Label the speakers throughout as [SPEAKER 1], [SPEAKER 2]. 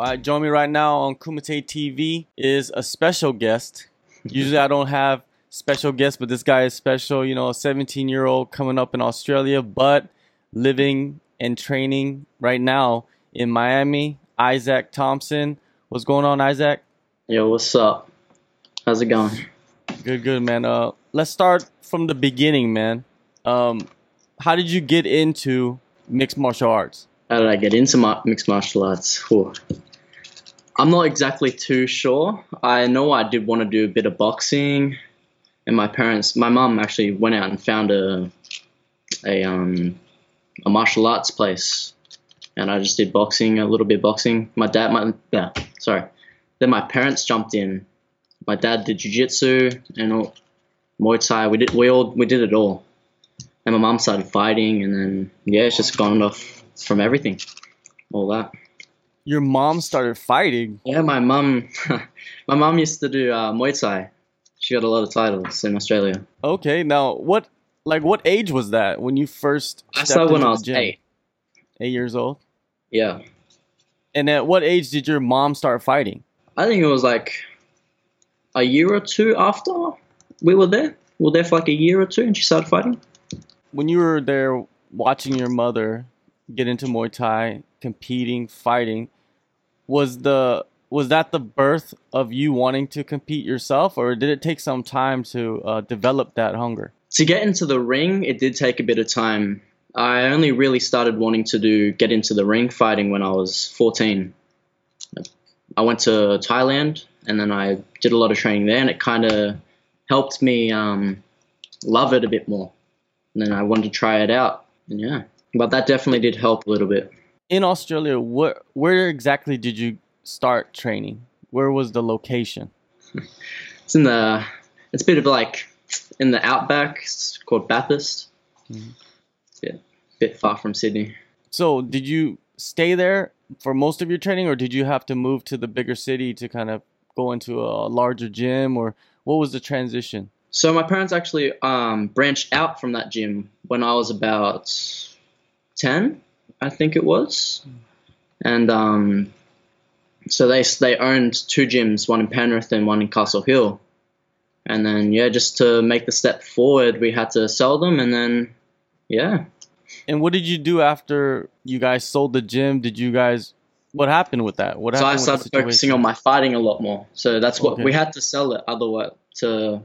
[SPEAKER 1] All right, join me right now on Kumite TV is a special guest. Usually I don't have special guests, but this guy is special. You know, a 17 year old coming up in Australia, but living and training right now in Miami. Isaac Thompson. What's going on, Isaac?
[SPEAKER 2] Yo, what's up? How's it going?
[SPEAKER 1] Good, good, man. Uh, let's start from the beginning, man. Um, how did you get into mixed martial arts?
[SPEAKER 2] How did I get into my mixed martial arts? Whew. I'm not exactly too sure. I know I did want to do a bit of boxing, and my parents, my mom actually went out and found a a um a martial arts place, and I just did boxing, a little bit boxing. My dad, my yeah, sorry. Then my parents jumped in. My dad did jujitsu and all, Muay Thai. We did we all we did it all, and my mom started fighting, and then yeah, it's just gone off from everything, all that.
[SPEAKER 1] Your mom started fighting.
[SPEAKER 2] Yeah, my mom, my mom used to do uh, Muay Thai. She got a lot of titles in Australia.
[SPEAKER 1] Okay, now what? Like, what age was that when you first?
[SPEAKER 2] I started when I was
[SPEAKER 1] gym?
[SPEAKER 2] eight.
[SPEAKER 1] Eight years old.
[SPEAKER 2] Yeah,
[SPEAKER 1] And at what age did your mom start fighting?
[SPEAKER 2] I think it was like a year or two after we were there. We were there for like a year or two, and she started fighting.
[SPEAKER 1] When you were there watching your mother get into Muay Thai, competing, fighting, was the was that the birth of you wanting to compete yourself, or did it take some time to uh, develop that hunger?
[SPEAKER 2] To get into the ring, it did take a bit of time. I only really started wanting to do get into the ring fighting when I was 14. I went to Thailand and then I did a lot of training there, and it kind of helped me um, love it a bit more. And then I wanted to try it out, and yeah, but that definitely did help a little bit.
[SPEAKER 1] In Australia, where where exactly did you start training? Where was the location?
[SPEAKER 2] It's in the, it's a bit of like in the outback. It's called Bathurst.
[SPEAKER 1] Mhm.
[SPEAKER 2] Yeah, bit far from Sydney.
[SPEAKER 1] So, did you stay there for most of your training, or did you have to move to the bigger city to kind of go into a larger gym, or what was the transition?
[SPEAKER 2] So my parents actually um, branched out from that gym when I was about ten, I think it was, and um, so they they owned two gyms, one in Penrith and one in Castle Hill, and then yeah, just to make the step forward, we had to sell them, and then yeah,
[SPEAKER 1] And what did you do after you guys sold the gym? Did you guys? What happened with that? What
[SPEAKER 2] so I started focusing on my fighting a lot more. So that's what
[SPEAKER 1] Okay.
[SPEAKER 2] we had to sell it. Otherwise, to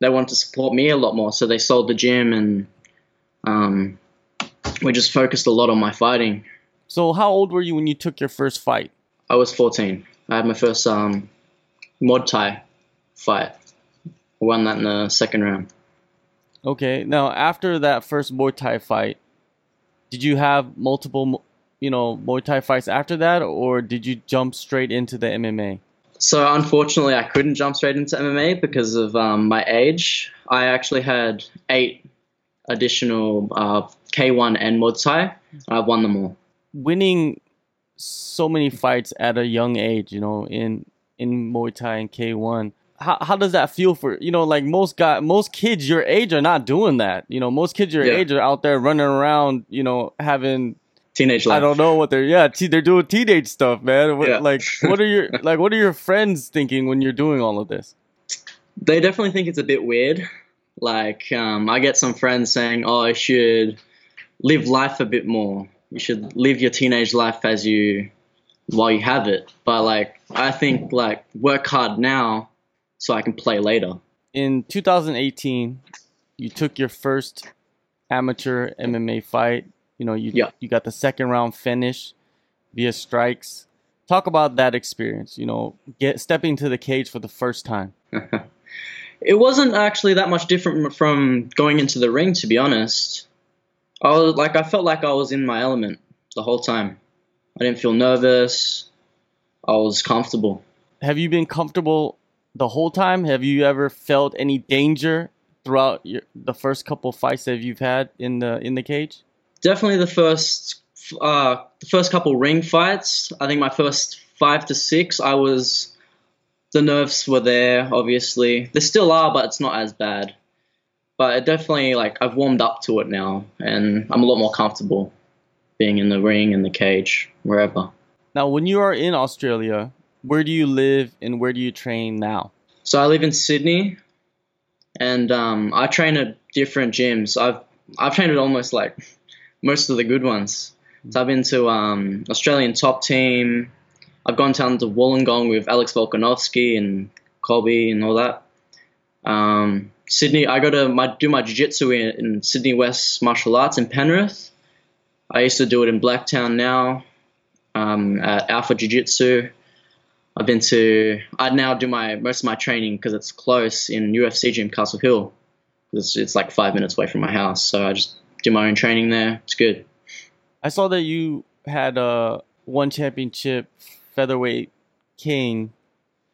[SPEAKER 2] they wanted to support me a lot more, so they sold the gym, and um, we just focused a lot on my fighting.
[SPEAKER 1] So, how old were you when you took your first fight?
[SPEAKER 2] I was 14. I had my first um, Muay Thai fight. I won that in the second round.
[SPEAKER 1] Okay. Now, after that first Muay Thai fight, did you have multiple, you know, Muay Thai fights after that, or did you jump straight into the MMA?
[SPEAKER 2] So unfortunately, I couldn't jump straight into MMA because of um, my age. I actually had eight additional uh, K1 and Muay Thai. I've won them all.
[SPEAKER 1] Winning so many fights at a young age, you know, in in Muay Thai and K1. How, how does that feel for you know like most guy most kids your age are not doing that you know most kids your
[SPEAKER 2] Yeah.
[SPEAKER 1] age are out there running around you know having
[SPEAKER 2] Teenage life.
[SPEAKER 1] I don't know what they're yeah they're doing teenage stuff man what,
[SPEAKER 2] Yeah.
[SPEAKER 1] like what are your like what are your friends thinking when you're doing all of this
[SPEAKER 2] they definitely think it's a bit weird. Like, um, I get some friends saying, "Oh, I should live life a bit more. You should live your teenage life as you while you have it." But like, I think like work hard now so I can play later.
[SPEAKER 1] in 2018 you took your first amateur MMA fight you know you
[SPEAKER 2] Yeah.
[SPEAKER 1] you got the second round finish via strikes talk about that experience you know get stepping to the cage for the first time
[SPEAKER 2] it wasn't actually that much different from going into the ring, to be honest. I was like, I felt like I was in my element the whole time. I didn't feel nervous. I was comfortable.
[SPEAKER 1] have you been comfortable the whole time have you ever felt any danger throughout your, the first couple fights that you've had in the in the cage
[SPEAKER 2] definitely the first uh, the first couple ring fights. I think my first five to six, I was the nerves were there. Obviously, they still are, but it's not as bad. But it definitely like I've warmed up to it now, and I'm a lot more comfortable being in the ring in the cage wherever.
[SPEAKER 1] Now, when you are in Australia, where do you live and where do you train now?
[SPEAKER 2] So I live in Sydney, and um, I train at different gyms. I've I've trained at almost like most of the good ones. So I've been to um, Australian top team. I've gone down to Wollongong with Alex Volkanovski and Colby and all that. Um, Sydney, I go to my do my jiu-jitsu in, in Sydney West Martial Arts in Penrith. I used to do it in Blacktown now um, at Alpha Jiu Jitsu. I've been to. I now do my most of my training because it's close in UFC gym Castle Hill. It's, it's like five minutes away from my house, so I just do my own training there. It's good.
[SPEAKER 1] I saw that you had uh, one championship featherweight king,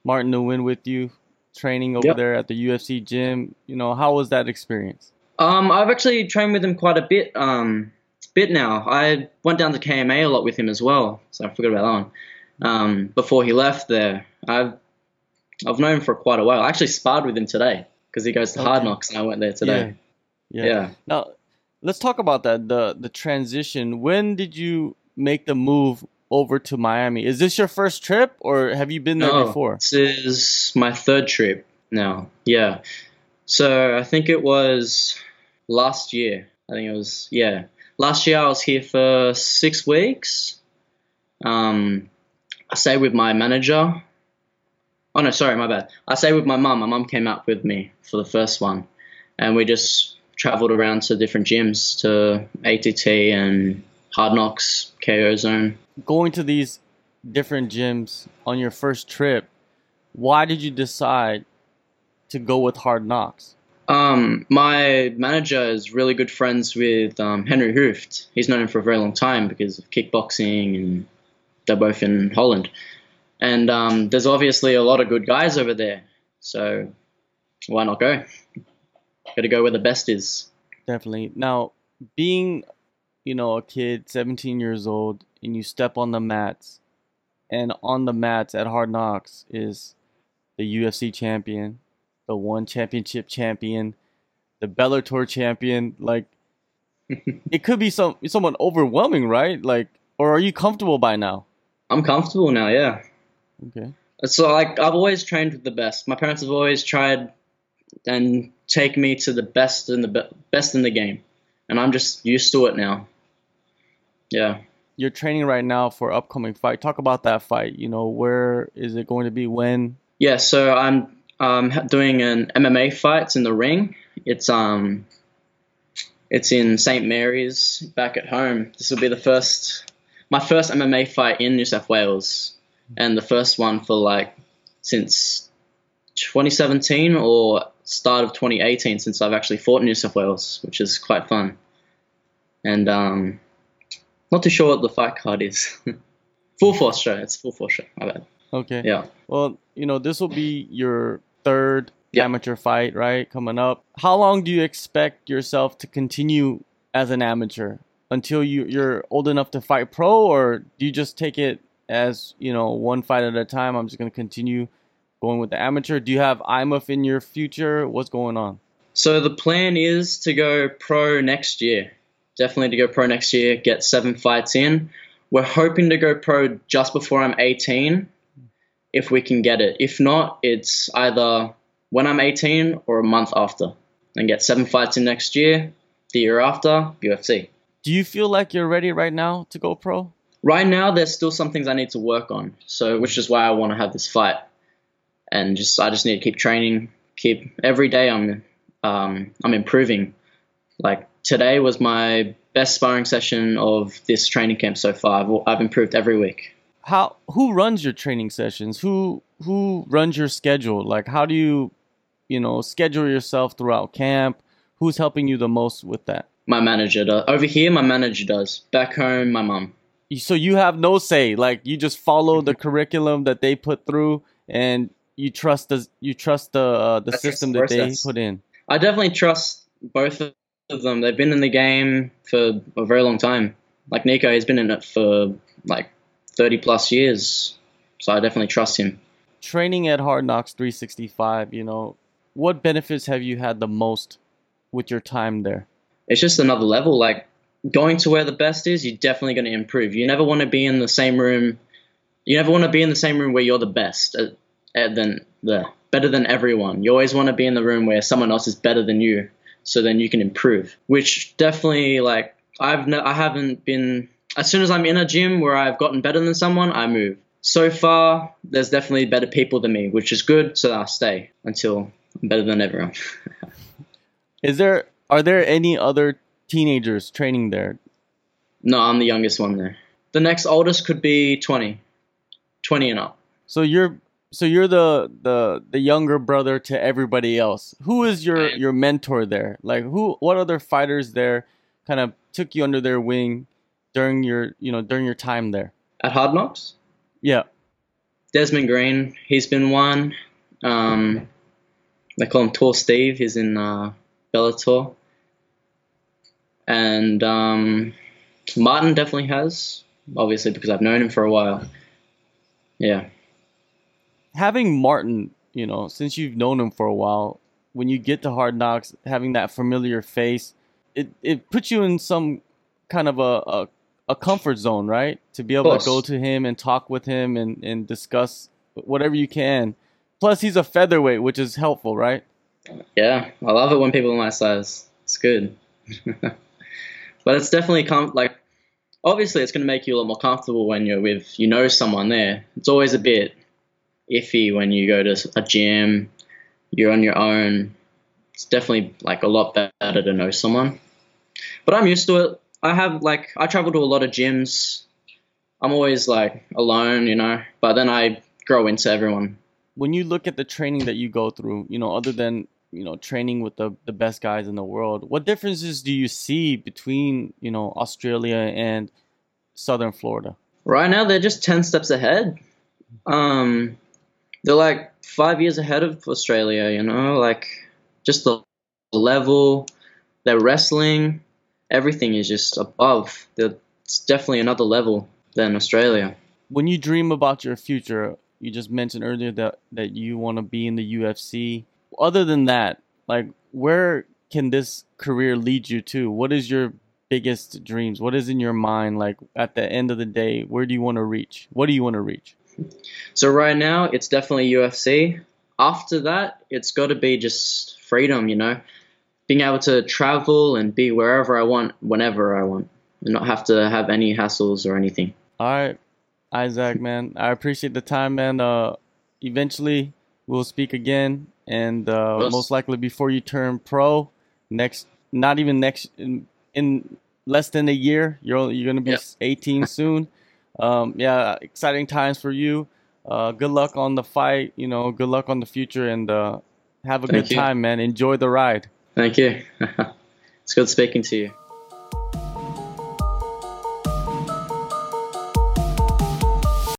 [SPEAKER 1] Martin Nguyen, with you training over
[SPEAKER 2] Yep.
[SPEAKER 1] there at the UFC gym. You know, how was that experience?
[SPEAKER 2] Um, I've actually trained with him quite a bit. Um, bit now. I went down to KMA a lot with him as well, so I forgot about that one. Um, before he left there, I've I've known him for quite a while. I actually sparred with him today because he goes to Hard Knocks, and I went there today.
[SPEAKER 1] Yeah.
[SPEAKER 2] Yeah.
[SPEAKER 1] Now, let's talk about that the the transition. When did you make the move over to Miami? Is this your first trip, or have you been there
[SPEAKER 2] No,
[SPEAKER 1] before?
[SPEAKER 2] This is my third trip now. Yeah. So I think it was last year. I think it was yeah. Last year I was here for six weeks. Um, I stayed with my manager. Oh no, sorry, my bad. I stayed with my mum. My mum came up with me for the first one, and we just traveled around to different gyms to ATT and Hard Knocks, KO Zone.
[SPEAKER 1] Going to these different gyms on your first trip, why did you decide to go with Hard Knocks?
[SPEAKER 2] Um, my manager is really good friends with um, Henry Hooft. He's known him for a very long time because of kickboxing, and they're both in Holland. And um, there's obviously a lot of good guys over there, so why not go? Got to go where the best is.
[SPEAKER 1] Definitely. Now, being, you know, a kid, 17 years old, and you step on the mats, and on the mats at Hard Knocks is the UFC champion, the one championship champion, the Bellator champion. Like, it could be some somewhat overwhelming, right? Like, or are you comfortable by now?
[SPEAKER 2] I'm comfortable now, yeah.
[SPEAKER 1] Okay.
[SPEAKER 2] So like I've always trained with the best. My parents have always tried and take me to the best in the be- best in the game, and I'm just used to it now. Yeah.
[SPEAKER 1] You're training right now for upcoming fight. Talk about that fight. You know, where is it going to be? When?
[SPEAKER 2] Yeah, so I'm um, doing an MMA fight. It's in the ring. It's um, it's in St Mary's back at home. This will be the first, my first MMA fight in New South Wales, and the first one for like since 2017 or start of 2018 since I've actually fought in New South Wales, which is quite fun. And um, not too sure what the fight card is. full force show. It's full force show. My bad.
[SPEAKER 1] Okay.
[SPEAKER 2] Yeah.
[SPEAKER 1] Well, you know, this will be your third
[SPEAKER 2] Yep.
[SPEAKER 1] amateur fight, right? Coming up. How long do you expect yourself to continue as an amateur until you you're old enough to fight pro, or do you just take it as you know one fight at a time? I'm just gonna continue going with the amateur. Do you have IMMAF in your future? What's going on?
[SPEAKER 2] So the plan is to go pro next year. Definitely to go pro next year, get seven fights in. We're hoping to go pro just before I'm 18, if we can get it. If not, it's either when I'm 18 or a month after. And get seven fights in next year, the year after, UFC.
[SPEAKER 1] Do you feel like you're ready right now to go pro?
[SPEAKER 2] Right now, there's still some things I need to work on. So, which is why I want to have this fight, and just I just need to keep training. Keep every day. I'm um, I'm improving. Like today was my best sparring session of this training camp so far. I've, I've improved every week.
[SPEAKER 1] How who runs your training sessions? Who who runs your schedule? Like how do you, you know, schedule yourself throughout camp? Who's helping you the most with that?
[SPEAKER 2] My manager does. Over here, my manager does. Back home, my mom.
[SPEAKER 1] So you have no say. Like you just follow the curriculum that they put through, and you trust the you trust the uh, the
[SPEAKER 2] I
[SPEAKER 1] system
[SPEAKER 2] the
[SPEAKER 1] that they put in.
[SPEAKER 2] I definitely trust both of them. They've been in the game for a very long time. Like Nico, he's been in it for like 30 plus years. So I definitely trust him.
[SPEAKER 1] Training at Hard Knocks 365. You know, what benefits have you had the most with your time there?
[SPEAKER 2] It's just another level. Like going to where the best is, you're definitely going to improve. You never want to be in the same room you never want to be in the same room where you're the best uh, uh, than the better than everyone. You always want to be in the room where someone else is better than you, so then you can improve. Which definitely like I've no, I haven't been as soon as I'm in a gym where I've gotten better than someone, I move. So far, there's definitely better people than me, which is good. So I'll stay until I'm better than everyone.
[SPEAKER 1] is there are there any other teenagers training there?
[SPEAKER 2] No, I'm the youngest one there. The next oldest could be 20, 20 and up.
[SPEAKER 1] So you're so you're the the the younger brother to everybody else. Who is your your mentor there? Like who? What other fighters there kind of took you under their wing during your you know during your time there
[SPEAKER 2] at Hard Knocks?
[SPEAKER 1] Yeah,
[SPEAKER 2] Desmond Green. He's been one. Um, they call him Tall Steve. He's in uh, Bellator. And um, Martin definitely has, obviously because I've known him for a while. Yeah.
[SPEAKER 1] Having Martin, you know, since you've known him for a while, when you get to Hard Knocks, having that familiar face, it, it puts you in some kind of a, a, a comfort zone, right? To be able to go to him and talk with him and, and discuss whatever you can. Plus, he's a featherweight, which is helpful, right?
[SPEAKER 2] Yeah, I love it when people are my size. It's good. but it's definitely com- like obviously it's going to make you a lot more comfortable when you're with you know someone there. It's always a bit iffy when you go to a gym, you're on your own. It's definitely like a lot better to know someone. But I'm used to it. I have like I travel to a lot of gyms. I'm always like alone, you know, but then I grow into everyone.
[SPEAKER 1] When you look at the training that you go through, you know, other than you know training with the the best guys in the world what differences do you see between you know australia and southern florida
[SPEAKER 2] right now they're just 10 steps ahead um they're like five years ahead of australia you know like just the level their wrestling everything is just above it's definitely another level than australia
[SPEAKER 1] when you dream about your future you just mentioned earlier that that you want to be in the ufc other than that, like where can this career lead you to? What is your biggest dreams? What is in your mind? Like at the end of the day, where do you want to reach? What do you want to reach?
[SPEAKER 2] So right now, it's definitely UFC. After that, it's got to be just freedom, you know, being able to travel and be wherever I want, whenever I want, and not have to have any hassles or anything.
[SPEAKER 1] All right, Isaac, man, I appreciate the time, man. Uh, eventually, we'll speak again and uh, most likely before you turn pro next not even next in, in less than a year you're you're gonna be yep. 18 soon um, yeah exciting times for you uh, good luck on the fight you know good luck on the future and uh, have a Thank good you. time man enjoy the ride
[SPEAKER 2] Thank you. it's good speaking to you.